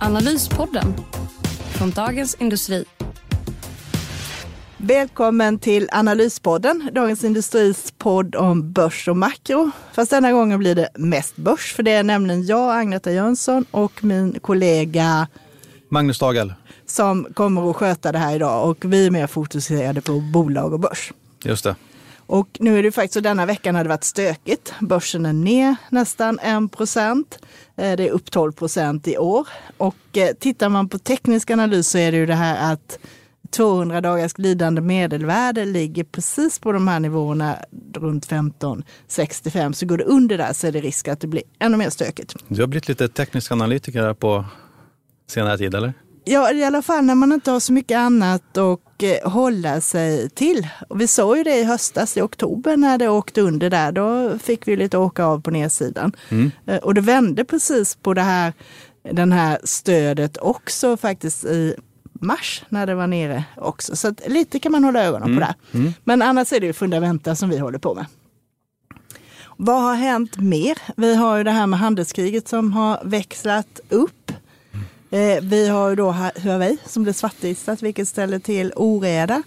Analyspodden från Dagens Industri. Välkommen till Analyspodden, Dagens Industris podd om börs och makro. Fast denna gången blir det mest börs, för det är nämligen jag, Agneta Jönsson och min kollega Magnus Dagel. som kommer att sköta det här idag och vi är mer fokuserade på bolag och börs. Just det. Och nu är det faktiskt så denna veckan har det varit stökigt. Börsen är ner nästan 1 procent. Eh, Det är upp 12 procent i år. Och eh, tittar man på teknisk analys så är det ju det här att 200 dagars glidande medelvärde ligger precis på de här nivåerna runt 15,65. Så går det under där så är det risk att det blir ännu mer stökigt. Du har blivit lite teknisk analytiker här på senare tid, eller? Ja, i alla fall när man inte har så mycket annat att eh, hålla sig till. Och vi såg ju det i höstas i oktober när det åkte under där. Då fick vi lite åka av på nedsidan. Eh, Och det vände precis på det här, den här stödet också faktiskt i mars när det var nere också. Så lite kan man hålla ögonen på det. Men annars är det ju fundamenta som vi håller på med. Vad har hänt mer? Vi har ju det här med handelskriget som har växlat upp. Eh, vi har ju då Huawei som blev svartlistat vilket ställer till oreda.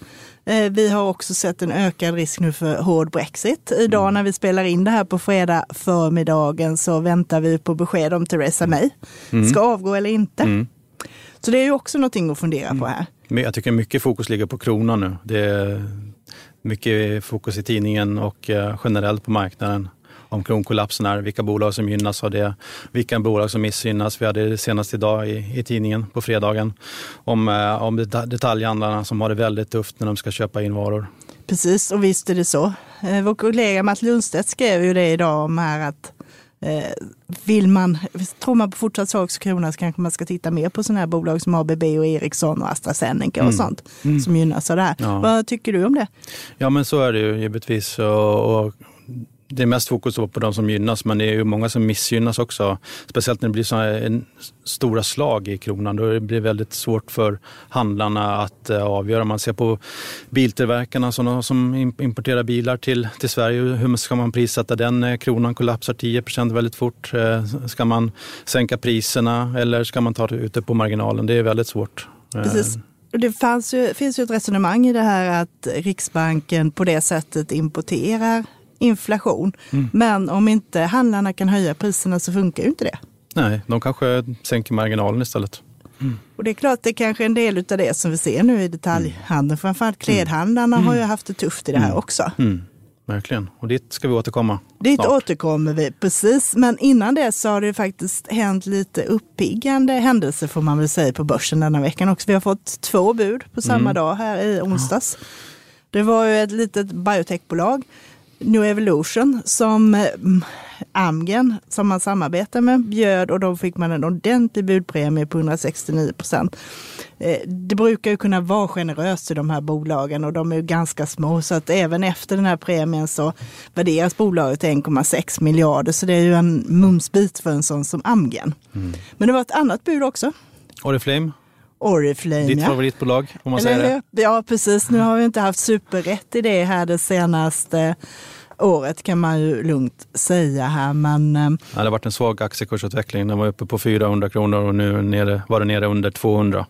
Eh, vi har också sett en ökad risk nu för hård Brexit. Idag när vi spelar in det här på fredag förmiddagen så väntar vi på besked om Theresa May ska avgå eller inte. Så det är ju också någonting att fundera på här. Men Jag tycker mycket fokus ligger på kronan nu. Det är mycket fokus i tidningen och eh, generellt på marknaden om kronkollapsen är, vilka bolag som gynnas av det, vilka bolag som missgynnas. Vi hade det senast idag i, i tidningen på fredagen om, eh, om deta- detaljhandlarna som har det väldigt tufft när de ska köpa in varor. Precis, och visst är det så. Eh, Vår kollega Mats Lundstedt skrev ju det idag om här att eh, vill man, tror man på fortsatt svag krona så kanske man ska titta mer på sådana här bolag som ABB och Ericsson och AstraZeneca och sånt som gynnas av det här. Ja. Vad tycker du om det? Ja, men så är det ju givetvis. Och, och det är mest fokus på de som gynnas, men det är ju många som missgynnas också. Speciellt när det blir så här stora slag i kronan. Då blir det väldigt svårt för handlarna att eh, avgöra. Man ser på biltillverkarna såna som importerar bilar till, till Sverige. Hur ska man prissätta den? Eh, kronan kollapsar 10% väldigt fort. Eh, ska man sänka priserna eller ska man ta det ute på marginalen? Det är väldigt svårt. Precis. Det fanns ju, finns ju ett resonemang i det här att Riksbanken på det sättet importerar inflation. Men om inte handlarna kan höja priserna så funkar ju inte det. Nej, de kanske sänker marginalen istället. Och det är klart, det kanske är en del av det som vi ser nu i detaljhandeln. Framförallt klädhandlarna har ju haft det tufft i det här också. Mm, verkligen. Och dit ska vi återkomma. Dit snart. återkommer vi, precis. Men innan det så har det faktiskt hänt lite uppiggande händelser får man väl säga på börsen denna veckan också. Vi har fått två bud på samma dag här i onsdags. Det var ju ett litet biotechbolag, New Evolution, som eh, Amgen, som man samarbetar med, bjöd och då fick man en ordentlig budpremie på 169 procent. Eh, Det brukar ju kunna vara generöst i de här bolagen och de är ju ganska små så att även efter den här premien så värderas bolaget till 1,6 miljarder så det är ju en mumsbit för en sån som Amgen. Men det var ett annat bud också. Oriflame, Oriflame. ditt ja. favoritbolag om man Eller säger det. Ja, precis. Nu har vi inte haft superrätt i det här det senaste året kan man ju lugnt säga här. Men eh, Ja, det har varit en svag aktiekursutveckling. Den var uppe på 400 kronor och nu nere, var det nere under 200.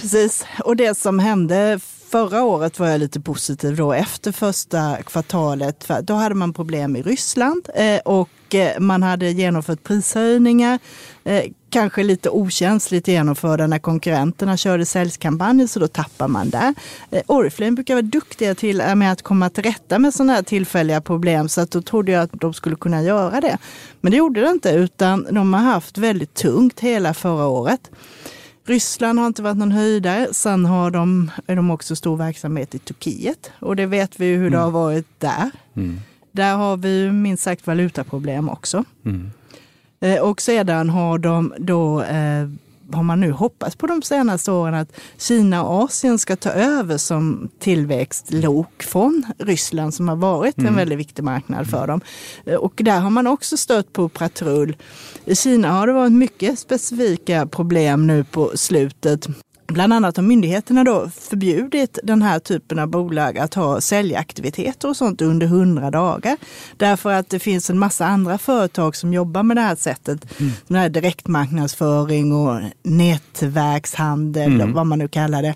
Precis, och det som hände förra året var jag lite positiv då efter första kvartalet. För då hade man problem i Ryssland eh, och eh, man hade genomfört prishöjningar. Kanske lite okänsligt genomförda när konkurrenterna körde säljskampanjer så då tappar man där. Eh, Oriflame brukar vara duktiga till eh, med att komma till rätta med sådana här tillfälliga problem så att då trodde jag att de skulle kunna göra det. Men det gjorde det inte utan de har haft väldigt tungt hela förra året. Ryssland har inte varit någon höjdare. Sen har de, är de också stor verksamhet i Turkiet och det vet vi ju hur det har varit där. Där har vi minst sagt valutaproblem också. Mm. Eh, Och sedan har de då eh, har man nu hoppats på de senaste åren att Kina och Asien ska ta över som tillväxtlok från Ryssland som har varit mm. en väldigt viktig marknad för dem. Och där har man också stött på patrull. I Kina har det varit mycket specifika problem nu på slutet. Bland annat har myndigheterna då förbjudit den här typen av bolag att ha säljaktiviteter och sånt under hundra dagar. Därför att det finns en massa andra företag som jobbar med det här sättet. Mm. Den här direktmarknadsföring och nätverkshandel, mm. vad man nu kallar det.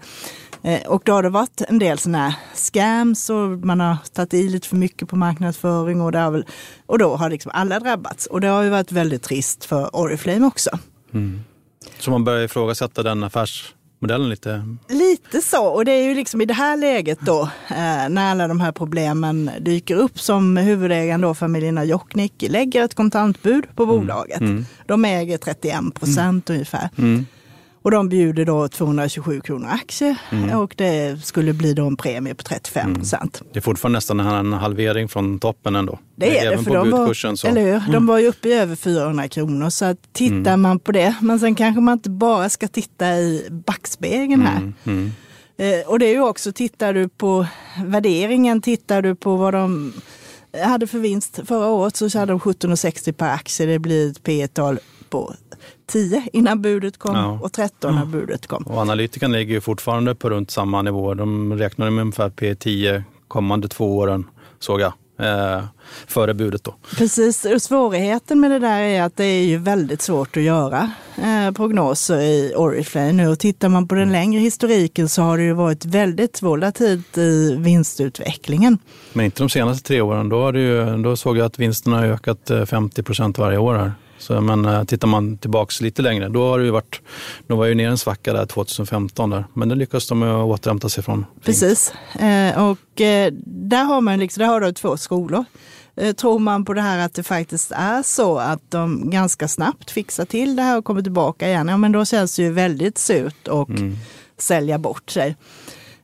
Eh, och då har det varit en del sådana här scams och man har tagit i lite för mycket på marknadsföring och, det väl, och då har liksom alla drabbats. Och det har ju varit väldigt trist för Oriflame också. Mm. Så man börjar ifrågasätta den affärs modellen lite? Lite så, och det är ju liksom i det här läget då eh, när alla de här problemen dyker upp som huvudägaren då familjerna Jocknick lägger ett kontantbud på mm. bolaget. Mm. Mm. De äger 31 procent mm. ungefär. Och de bjuder då 227 kronor aktie mm. och det skulle bli då en premie på 35 mm. procent. Mm. Det är fortfarande nästan en halvering från toppen ändå. Det är Även det, för de var, så. Eller hur? De mm. var ju uppe i över 400 kronor. Så att tittar mm. man på det, men sen kanske man inte bara ska titta i backspegeln här. Mm. Eh, och det är ju också, tittar du på värderingen, tittar du på vad de hade för vinst förra året så hade de 17,60 per aktie. Det blir ett P tal på 10 innan budet kom ja. och 13 när budet kom. Och analytikerna ligger ju fortfarande på runt samma nivå. De räknar med ungefär P10 kommande två åren, såg jag. Eh, före budet då. Precis, och svårigheten med det där är att det är ju väldigt svårt att göra eh, prognoser i Oriflame nu. Och tittar man på den längre historiken så har det ju varit väldigt volatilt i vinstutvecklingen. Men inte de senaste tre åren, då, ju, då såg jag att vinsterna har ökat 50 eh, procent varje år här. Så, men äh, tittar man tillbaks lite längre, då har det ju varit, då var ju ner en svacka där 2015 där. Men det lyckades de återhämta sig från. Precis, eh, och eh, där har man liksom, där har du två skolor. Eh, tror man på det här att det faktiskt är så att de ganska snabbt fixar till det här och kommer tillbaka igen, ja men då känns det ju väldigt surt och mm. sälja bort sig.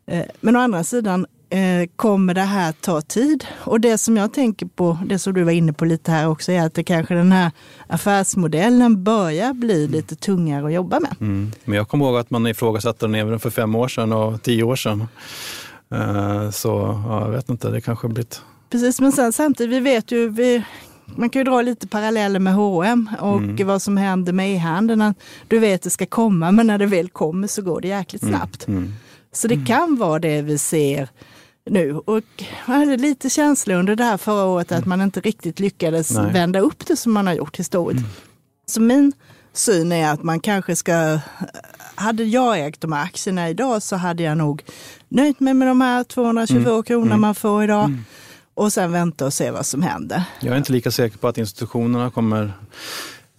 Eh, men å andra sidan, Eh, kommer det här ta tid? Och det som jag tänker på, det som du var inne på lite här också, är att det kanske den här affärsmodellen börjar bli mm. lite tungare att jobba med. Mm. Men jag kommer ihåg att man ifrågasatte den även för fem år sedan och tio år sedan. Eh, så ja, jag vet inte, det kanske blivit... Precis, men sen samtidigt, vi vet ju, vi, man kan ju dra lite paralleller med H&M och mm. vad som händer med e-handeln. Du vet det ska komma, men när det väl kommer så går det jäkligt mm. snabbt. Mm. Så det kan vara det vi ser nu. Och jag hade lite känsla under det här förra året att man inte riktigt lyckades Nej. vända upp det som man har gjort historiskt. Mm. Så min syn är att man kanske ska, hade jag ägt de här aktierna idag så hade jag nog nöjt mig med de här 222 mm. kronorna mm. man får idag. Mm. Och sen vänta och se vad som händer. Jag är inte lika säker på att institutionerna kommer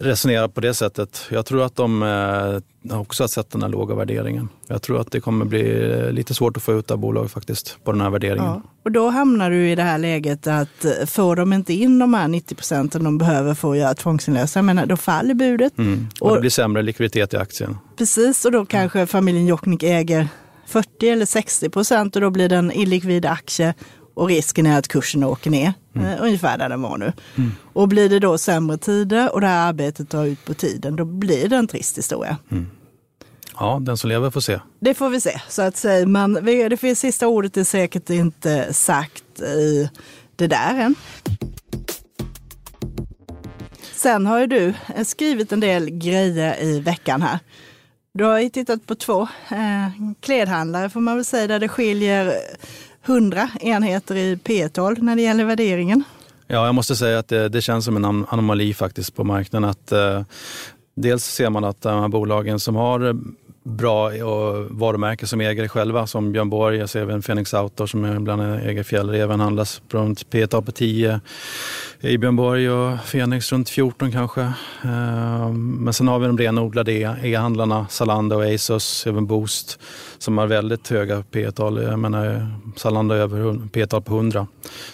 resonera på det sättet. Jag tror att de eh, också har sett den här låga värderingen. Jag tror att det kommer bli lite svårt att få ut av bolag faktiskt på den här värderingen. Ja, och då hamnar du i det här läget att eh, får de inte in de här 90 procenten de behöver för att göra tvångsinlösen, då faller budet. Mm. Och, och det blir sämre likviditet i aktien. Precis, och då kanske familjen Jokknik äger 40 eller 60 procent och då blir det en illikvid aktie och risken är att kursen åker ner, mm. eh, ungefär där den var nu. Mm. Och blir det då sämre tider och det här arbetet drar ut på tiden, då blir det en trist historia. Mm. Ja, den som lever får se. Det får vi se, så att säga. Men det finns, sista ordet är säkert inte sagt i det där än. Sen har ju du skrivit en del grejer i veckan här. Du har ju tittat på två eh, klädhandlare får man väl säga, där det skiljer 100 enheter i P-tal när det gäller värderingen. Ja, jag måste säga att det, det känns som en anomali faktiskt på marknaden. Att, eh, dels ser man att de här bolagen som har bra eh, varumärken som äger själva, som Björn Borg, jag ser även Phoenix Outdoor som ibland äger Fjällreven, handlas runt P-tal på 10 i Björn Borg och Fenix runt 14 kanske. Ehm, men sen har vi de renodlade e- e-handlarna, Zalando, Asos, även Boost som har väldigt höga P-tal. Jag menar, Zalando över P-tal på 100.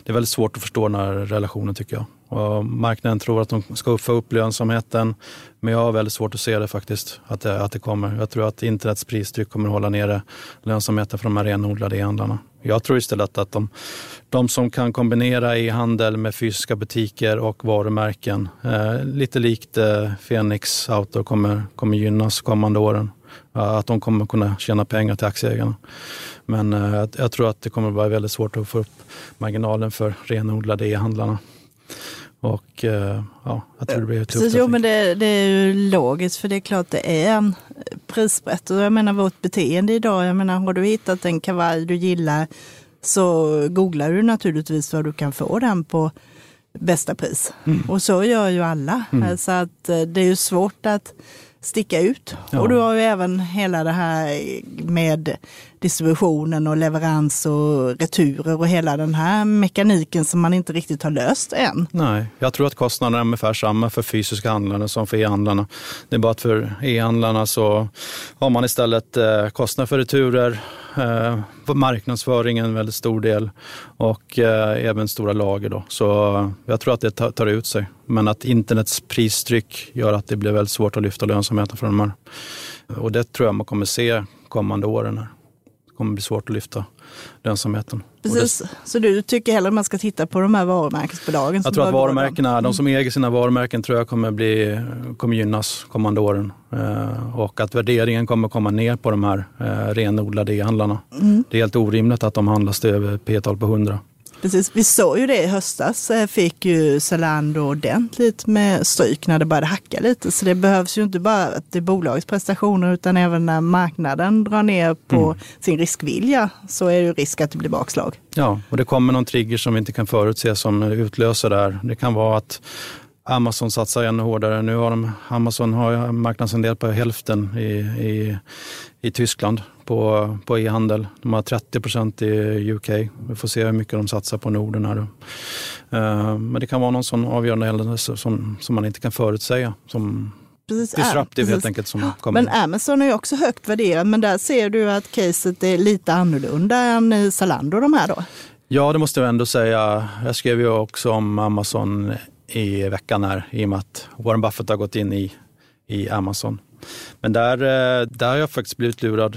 Det är väldigt svårt att förstå den här relationen tycker jag. Och marknaden tror att de ska få upp lönsamheten, men jag har väldigt svårt att se det faktiskt, att det, att det kommer. Jag tror att internets pristryck kommer att hålla nere lönsamheten för de här renodlade e-handlarna. Jag tror istället att de, de som kan kombinera e-handel med fysiska butiker och varumärken, eh, lite likt eh, Phoenix Auto kommer, kommer gynnas kommande åren. Att de kommer kunna tjäna pengar till aktieägarna. Men eh, jag tror att det kommer vara väldigt svårt att få upp marginalen för renodlade e-handlarna. Och eh, ja, jag tror det blir tufft. Precis, jo, men det, det, är ju logiskt för det är klart det är en prisbrett. Och jag menar vårt beteende idag, jag menar har du hittat en kavaj du gillar så googlar du naturligtvis var du kan få den på bästa pris. Mm. Och så gör ju alla. Mm. Så att eh, det är ju svårt att sticka ut. Ja. Och du har ju även hela det här med distributionen och leverans och returer och hela den här mekaniken som man inte riktigt har löst än. Nej, jag tror att kostnaderna är ungefär samma för fysiska handlare som för e-handlarna. Det är bara att för e-handlarna så har man istället eh, kostnader för returer, eh, marknadsföring en väldigt stor del och eh, även stora lager. Då. Så eh, jag tror att det tar, tar ut sig. Men att internets pristryck gör att det blir väldigt svårt att lyfta lönsamheten för de här. Och det tror jag man kommer se kommande åren. Här kommer bli svårt att lyfta lönsamheten. Precis, det... så du tycker hellre att man ska titta på de här varumärkesbolagen? Jag tror att varumärkena, de som äger sina varumärken tror jag kommer, bli, kommer gynnas kommande åren. Eh, och att värderingen kommer komma ner på de här eh, renodlade e-handlarna. Mm. Det är helt orimligt att de handlas till över P-tal på 100. Precis, vi såg ju det i höstas, eh, fick ju Zalando ordentligt med stryk när det började hacka lite. Så det behövs ju inte bara att det är bolagets prestationer utan även när marknaden drar ner på mm. sin riskvilja så är det ju risk att det blir bakslag. Ja, och det kommer någon trigger som vi inte kan förutse som utlöser det här. Det kan vara att Amazon satsar ännu hårdare. Nu har de, Amazon har marknadsandel på hälften i, i, i Tyskland på, på e-handel. De har 30 procent i UK. Vi får se hur mycket de satsar på Norden. Här. Uh, men det kan vara någon sån avgörande händelse som, som man inte kan förutsäga. Som precis, disruptive precis. helt enkelt. Som kommer. Men Amazon är ju också högt värderad. Men där ser du att caset är lite annorlunda än Zalando de här då? Ja, det måste jag ändå säga. Jag skrev ju också om Amazon i veckan här i och med att Warren Buffett har gått in i, i Amazon. Men där, eh, där har jag faktiskt blivit lurad.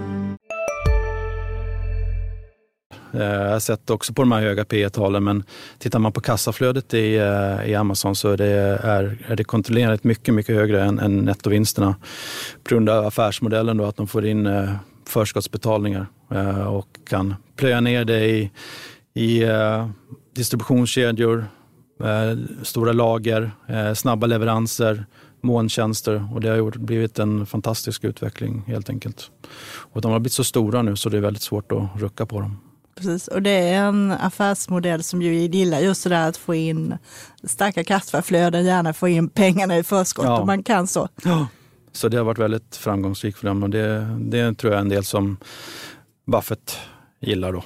Eh, jag har sett också på de här höga P talen men tittar man på kassaflödet i, eh, i Amazon så är det, är, är det kontinuerligt mycket, mycket högre än, än nettovinsterna. På grund av affärsmodellen då, att de får in eh, förskottsbetalningar och kan plöja ner det i, i distributionskedjor, stora lager, snabba leveranser, molntjänster och det har gjort, blivit en fantastisk utveckling helt enkelt. Och de har blivit så stora nu så det är väldigt svårt att rucka på dem. Precis, och det är en affärsmodell som ju gillar just det där att få in starka kassaflöden, gärna få in pengarna i förskott ja. om man kan så. Ja. Så det har varit väldigt framgångsrikt för dem och det, det tror jag är en del som Buffett gillar då.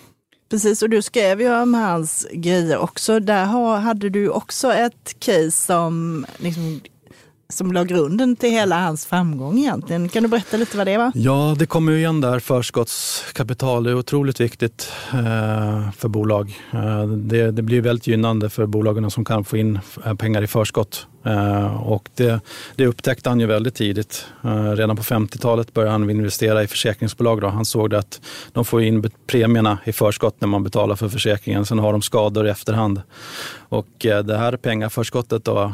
Precis, och du skrev ju om hans grejer också. Där hade du också ett case som liksom som la grunden till hela hans framgång egentligen. Kan du berätta lite vad det var? Ja, det kommer ju igen där. Förskottskapital är otroligt viktigt eh, för bolag. Eh, det, det, blir väldigt gynnande för bolagen som kan få in eh, pengar i förskott. Eh, och det, det, upptäckte han ju väldigt tidigt. Eh, redan på 50-talet började han investera i försäkringsbolag. Då. Han såg att de får in premierna i förskott när man betalar för försäkringen. Sen har de skador i efterhand. Och eh, det här pengaförskottet då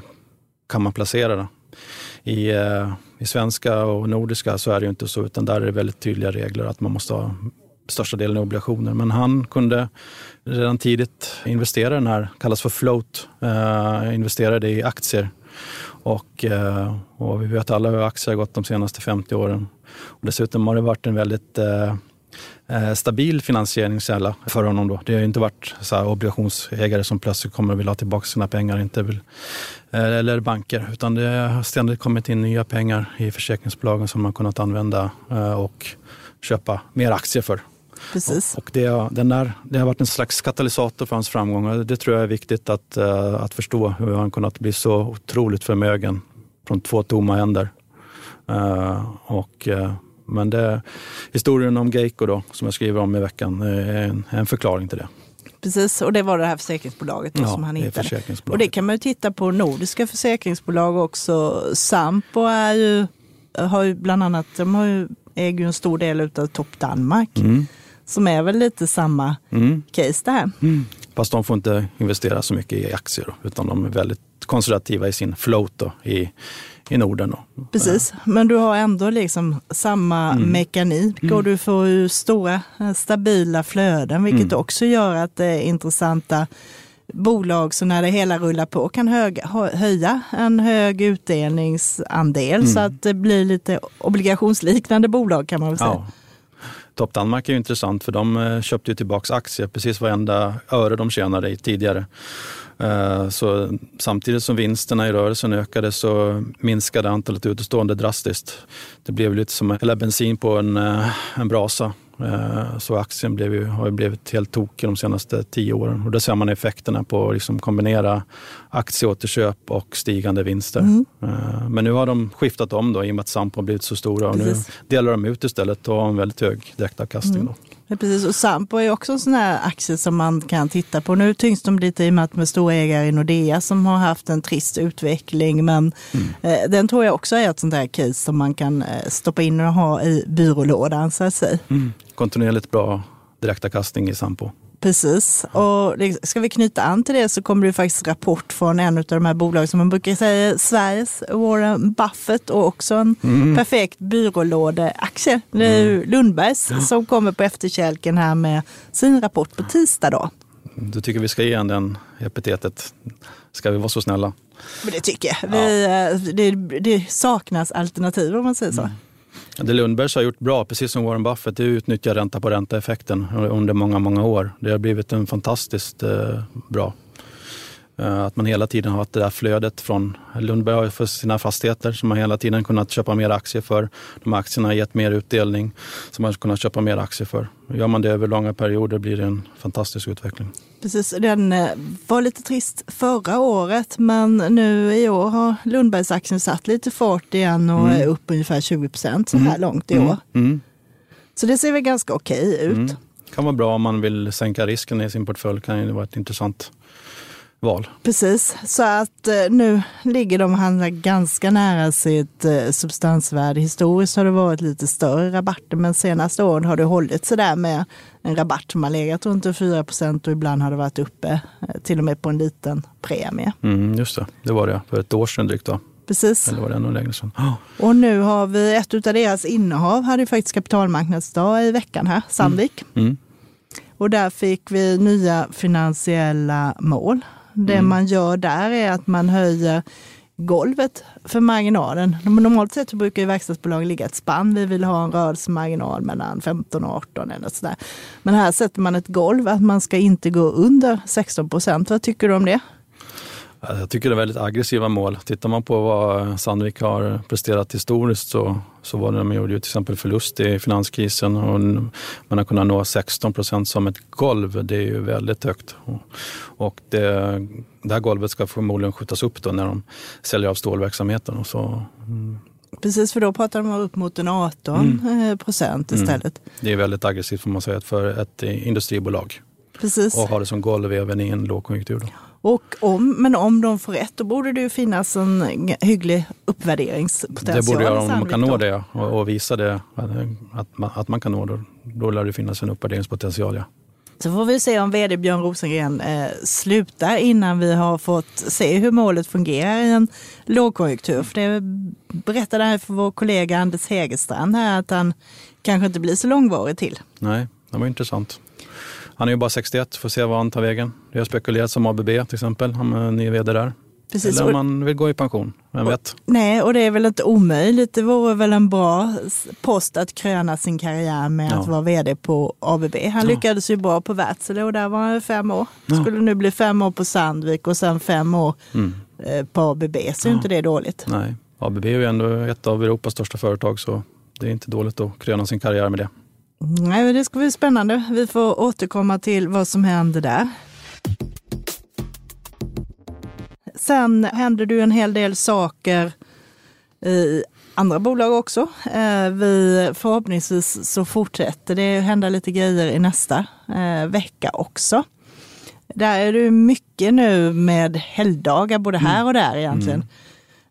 kan man placera. Då i, eh, i svenska och nordiska så är det ju inte så, utan där är det väldigt tydliga regler att man måste ha största delen obligationer. Men han kunde redan tidigt investera i den här, kallas för float, eh, investerade i aktier. Och, eh, och vi vet alla hur aktier har gått de senaste 50 åren. Och dessutom har det varit en väldigt Eh, stabil finansieringskälla för honom. Då. Det har inte varit så obligationsägare som plötsligt kommer och vill ha tillbaka sina pengar, inte vill, eh, eller banker, utan det har ständigt kommit in nya pengar i försäkringsbolagen som man kunnat använda eh, och köpa mer aktier för. Precis. Och, det, den där, det har varit en slags katalysator för hans framgångar. Det tror jag är viktigt att, att förstå, hur han kunnat bli så otroligt förmögen från två tomma händer. Och, men det, historien om Geico då, som jag skriver om i veckan, är en, en förklaring till det. Precis, och det var det här försäkringsbolaget då Ja, som han det hittade. försäkringsbolaget. Och det kan man ju titta på nordiska försäkringsbolag också. Sampo är ju, har ju bland annat, de har ju, äger ju en stor del av Topp Danmark. Som är väl lite samma Mm. case det här. Fast de får inte investera så mycket i aktier, då, utan de är väldigt konservativa i sin float då, i, i Norden. Då. Precis, men du har ändå liksom samma Mm. mekanik och du får ju stora eh, stabila flöden vilket Mm. också gör att det är intressanta bolag så när det hela rullar på kan höga, hö- höja en hög utdelningsandel så Mm. att det blir lite obligationsliknande bolag kan man väl säga. Ja. Topp Danmark är ju intressant för de eh, köpte ju tillbaks aktier, precis varenda öre de tjänade i tidigare. Eh, så samtidigt som vinsterna i rörelsen ökade så minskade antalet utestående drastiskt. Det blev lite som att hälla bensin på en, eh, en brasa. Så aktien blev ju, har ju blivit helt tokig de senaste tio åren. Och där ser man effekterna på att liksom kombinera aktieåterköp och stigande vinster. Eh, Men nu har de skiftat om då, i och med att Sampo har blivit så stora. Och nu delar de ut istället och har en väldigt hög direktavkastning. Då. Ja, precis. Och Sampo är också en sån här aktie som man kan titta på. Nu tyngs de lite i och med att de är storägare i Nordea som har haft en trist utveckling. Men eh, den tror jag också är ett sånt här case som man kan eh, stoppa in och ha i byrålådan så att säga. Kontinuerligt bra direktavkastning i Sampo. Precis. Och ska vi knyta an till det så kommer det faktiskt rapport från en av de här bolagen som man brukar säga Sveriges Warren Buffett och också en perfekt byrålådeaktie. Det är ju Lundbergs som kommer på efterkälken här med sin rapport på tisdag då. Du tycker vi ska ge en den epitetet? Ska vi vara så snälla? Men det tycker jag. Vi, eh, det, det saknas alternativ om man säger så. Det Lundbergs har gjort bra, precis som Warren Buffett, det är att utnyttja ränta på ränta-effekten under många, många år. Det har blivit en fantastiskt eh, bra. Eh, Att man hela tiden har haft det där flödet från Lundberg har ju för sina fastigheter som man hela tiden kunnat köpa mer aktier för. De aktierna har gett mer utdelning som man kunnat köpa mer aktier för. Gör man det över långa perioder blir det en fantastisk utveckling. Precis, den eh, var lite trist förra året men nu i år har Lundbergsaktien satt lite fart igen och är upp ungefär 20 procent så här långt i år. Mm. Så det ser väl ganska okej ut. kan vara bra om man vill sänka risken i sin portfölj. kan det vara ett intressant val. Precis, så att eh, nu ligger de och handlar ganska nära sitt eh, substansvärde. Historiskt har det varit lite större rabatter men senaste åren har det hållit sig där med en rabatt som har legat runt 4 procent och ibland har det varit uppe eh, till och med på en liten premie. Mm, just det, det var det för ett år sedan drygt. Då. Precis. Eller var det ännu längre sedan? Oh. Och nu har vi ett av deras innehav, hade ju faktiskt kapitalmarknadsdag i veckan här, Sandvik. Mm. Och där fick vi nya finansiella mål. Det Mm. man gör där är att man höjer golvet för marginalen. Normalt sett brukar ju verkstadsbolag ligga ett spann. Vi vill ha en rörelsemarginal mellan 15 och 18 eller sådär. Men här sätter man ett golv att man ska inte gå under 16 procent. Vad tycker du om det? Jag tycker det är väldigt aggressiva mål. Tittar man på vad Sandvik har presterat historiskt så, så var det, de gjorde ju till exempel förlust i finanskrisen och man har kunnat nå 16 procent som ett golv. Det är ju väldigt högt. Och, det, det här golvet ska förmodligen skjutas upp då när de säljer av stålverksamheten. Och så, mm, Precis, för då pratar de upp mot en 18 Mm. procent istället. det är väldigt aggressivt får man säga för ett industribolag Precis. och ha det som golv även i en lågkonjunktur. Då. Och om, men om de får rätt, då borde det ju finnas en hygglig uppvärderingspotential. Det borde göra om man kan nå det och, och visa det, att, att, man, att man kan nå det. Då lär det finnas en uppvärderingspotential. Ja. Så får vi se om vd Björn Rosengren eh, slutar innan vi har fått se hur målet fungerar i en lågkonjunktur. För det berättade här för vår kollega Anders Hägerstrand här att han kanske inte blir så långvarig till. Nej, det var intressant. Han är ju bara 61, får se vad han tar vägen. Det har spekulerats om ABB till exempel, om en ny vd där. Precis. Eller om Och, man vill gå i pension, vem vet? nej, och det är väl inte omöjligt. Det vore väl en bra post att kröna sin karriär med Ja. att vara vd på ABB. Han lyckades ju bra på Wärtsilä och där var han fem år. Skulle nu bli fem år på Sandvik och sen fem år Mm. eh, på ABB så är inte det dåligt. Nej, ABB är ju ändå ett av Europas största företag så det är inte dåligt att kröna sin karriär med det. Nej, det ska bli spännande. Vi får återkomma till vad som händer där. Sen händer det ju en hel del saker i andra bolag också. Eh, vi, förhoppningsvis så fortsätter det hända lite grejer i nästa eh, vecka också. Där är det mycket nu med helgdagar både här och där egentligen.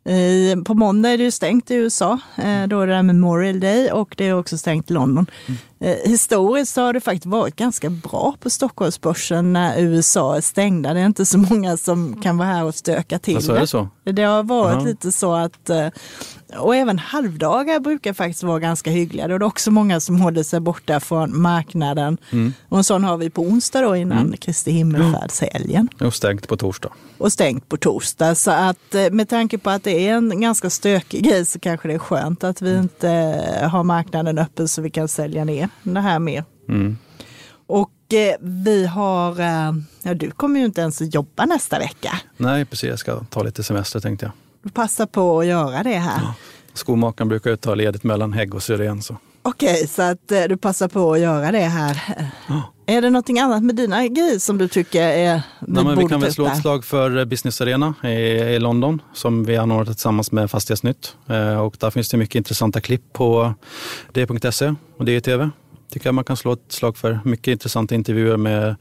Mm. På måndag är det ju stängt i USA, eh, då är det Memorial Day och det är också stängt i London. Mm. Historiskt har det faktiskt varit ganska bra på Stockholmsbörsen när USA är stängda. Det är inte så många som kan vara här och stöka till alltså, det. Så? Det har varit Aha. lite så att och även halvdagar brukar faktiskt vara ganska hyggliga. Då är det också många som håller sig borta från marknaden. Mm. Och en sån har vi på onsdag då innan mm. Kristi himmelfärdshelgen. Och stängt på torsdag. Och stängt på torsdag. Så att eh, med tanke på att det är en ganska stökig grej så kanske det är skönt att vi inte har marknaden öppen så vi kan sälja ner det här mer. Mm. Och eh, vi har, eh, ja du kommer ju inte ens att jobba nästa vecka. Nej precis, jag ska ta lite semester tänkte jag. Passa på att göra det här. Ja. Skomakaren brukar ju ta ledigt mellan hägg och syren. Så. Okej, så att eh, du passar på att göra det här. Ja. Är det någonting annat med dina grejer som du tycker är Nej, men Vi kan väl slå ett slag för eh, Business Arena i, i London som vi anordnat tillsammans med Fastighetsnytt. Eh, och där finns det mycket intressanta klipp på d.se och DTV. Tycker jag man kan slå ett slag för. Mycket intressanta intervjuer med,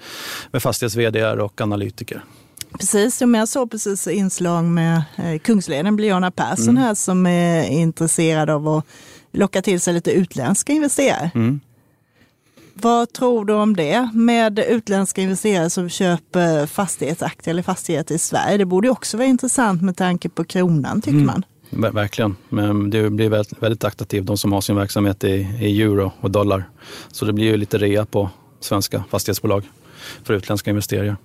med fastighets och analytiker. Precis, jag såg precis inslag med eh, kungsledaren Bliana Persson mm. här som är intresserad av att locka till sig lite utländska investerare. Mm. Vad tror du om det med utländska investerare som köper fastighetsaktier eller fastigheter i Sverige? Det borde också vara intressant med tanke på kronan tycker mm. man. Verkligen, men det blir väldigt, väldigt attraktivt de som har sin verksamhet i, i euro och dollar. Så det blir ju lite rea på svenska fastighetsbolag för utländska investerare.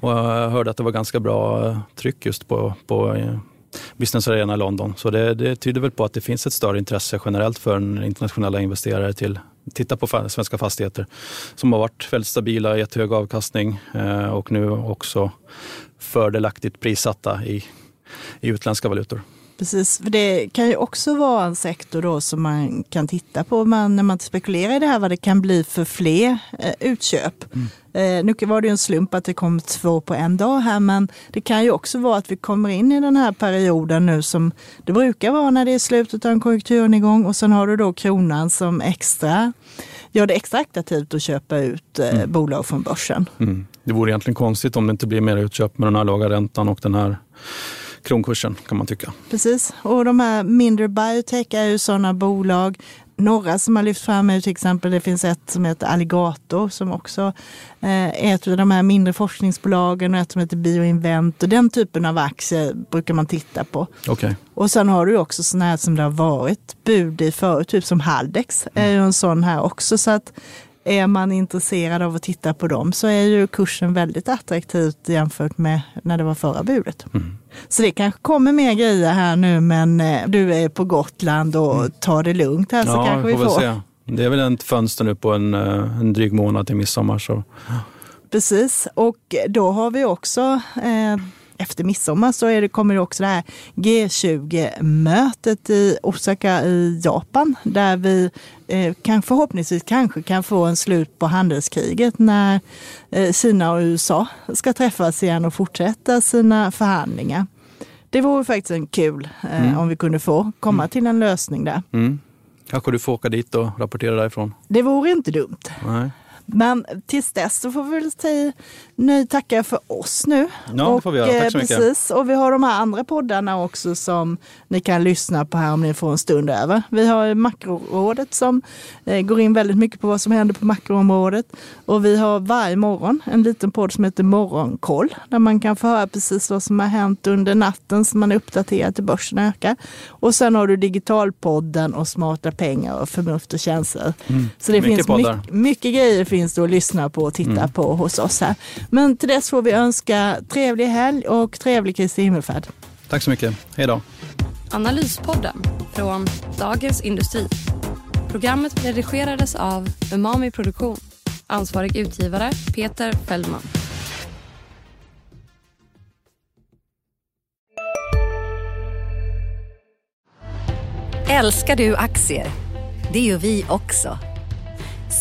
Och jag hörde att det var ganska bra eh, tryck just på, på eh, Business Arena London. Så det, det, tyder väl på att det finns ett större intresse generellt för internationella investerare till att titta på svenska fastigheter som har varit väldigt stabila, gett hög avkastning eh, och nu också fördelaktigt prissatta i, i utländska valutor. Precis, för det kan ju också vara en sektor då som man kan titta på man, när man spekulerar i det här vad det kan bli för fler eh, utköp. Mm. Eh, nu var det ju en slump att det kom två på en dag här men det kan ju också vara att vi kommer in i den här perioden nu som det brukar vara när det är slutet av en konjunkturnedgång och sen har du då kronan som extra gör det extra attraktivt att köpa ut eh, mm. bolag från börsen. Mm. Det vore egentligen konstigt om det inte blir mer utköp med den här låga räntan och den här kronkursen kan man tycka. Precis, och de här mindre biotech är ju sådana bolag. Några som har lyft fram är till exempel, det finns ett som heter Alligator som också är ett av de här mindre forskningsbolagen och ett som heter Bioinvent och den typen av aktier brukar man titta på. Okay. Och sen har du också sådana här som det har varit bud i förut, typ som Haldex är ju en sån här också. Så att är man intresserad av att titta på dem så är ju kursen väldigt attraktivt jämfört med när det var förra budet. Mm. Så det kanske kommer mer grejer här nu men eh, du är på Gotland och mm. tar det lugnt här så ja, kanske vi får. Se. Det är väl ett fönster nu på en, eh, en dryg månad till midsommar. Så. Precis, och då har vi också eh, efter midsommar så är det, kommer det också det här G20-mötet i Osaka i Japan där vi eh, kan förhoppningsvis kanske kan få en slut på handelskriget när eh, Kina och USA ska träffas igen och fortsätta sina förhandlingar. Det vore faktiskt en kul eh, mm. om vi kunde få komma mm. till en lösning där. Mm. Kanske du får åka dit och rapportera därifrån? Det vore inte dumt. Nej. Men tills dess så får vi väl säga nu tacka för oss nu. Ja, och, det får vi göra. Tack så mycket. Precis, och vi har de här andra poddarna också som ni kan lyssna på här om ni får en stund över. Vi har Makrorådet som eh, går in väldigt mycket på vad som händer på makroområdet. Och vi har varje morgon en liten podd som heter Morgonkoll där man kan få höra precis vad som har hänt under natten som man är uppdaterad till börsen ökar. Och sen har du Digitalpodden och Smarta pengar och Förnuft och känslor. Mm. Så det mycket finns mycket, mycket grejer finns det att lyssna på och titta mm. på hos oss här. Men till dess får vi önska trevlig helg och trevlig Kristi himmelfärd. Tack så mycket. Hej då. Analyspodden från Dagens Industri. Programmet redigerades av Umami Produktion. Ansvarig utgivare Peter Fellman. Älskar du aktier? Det gör vi också.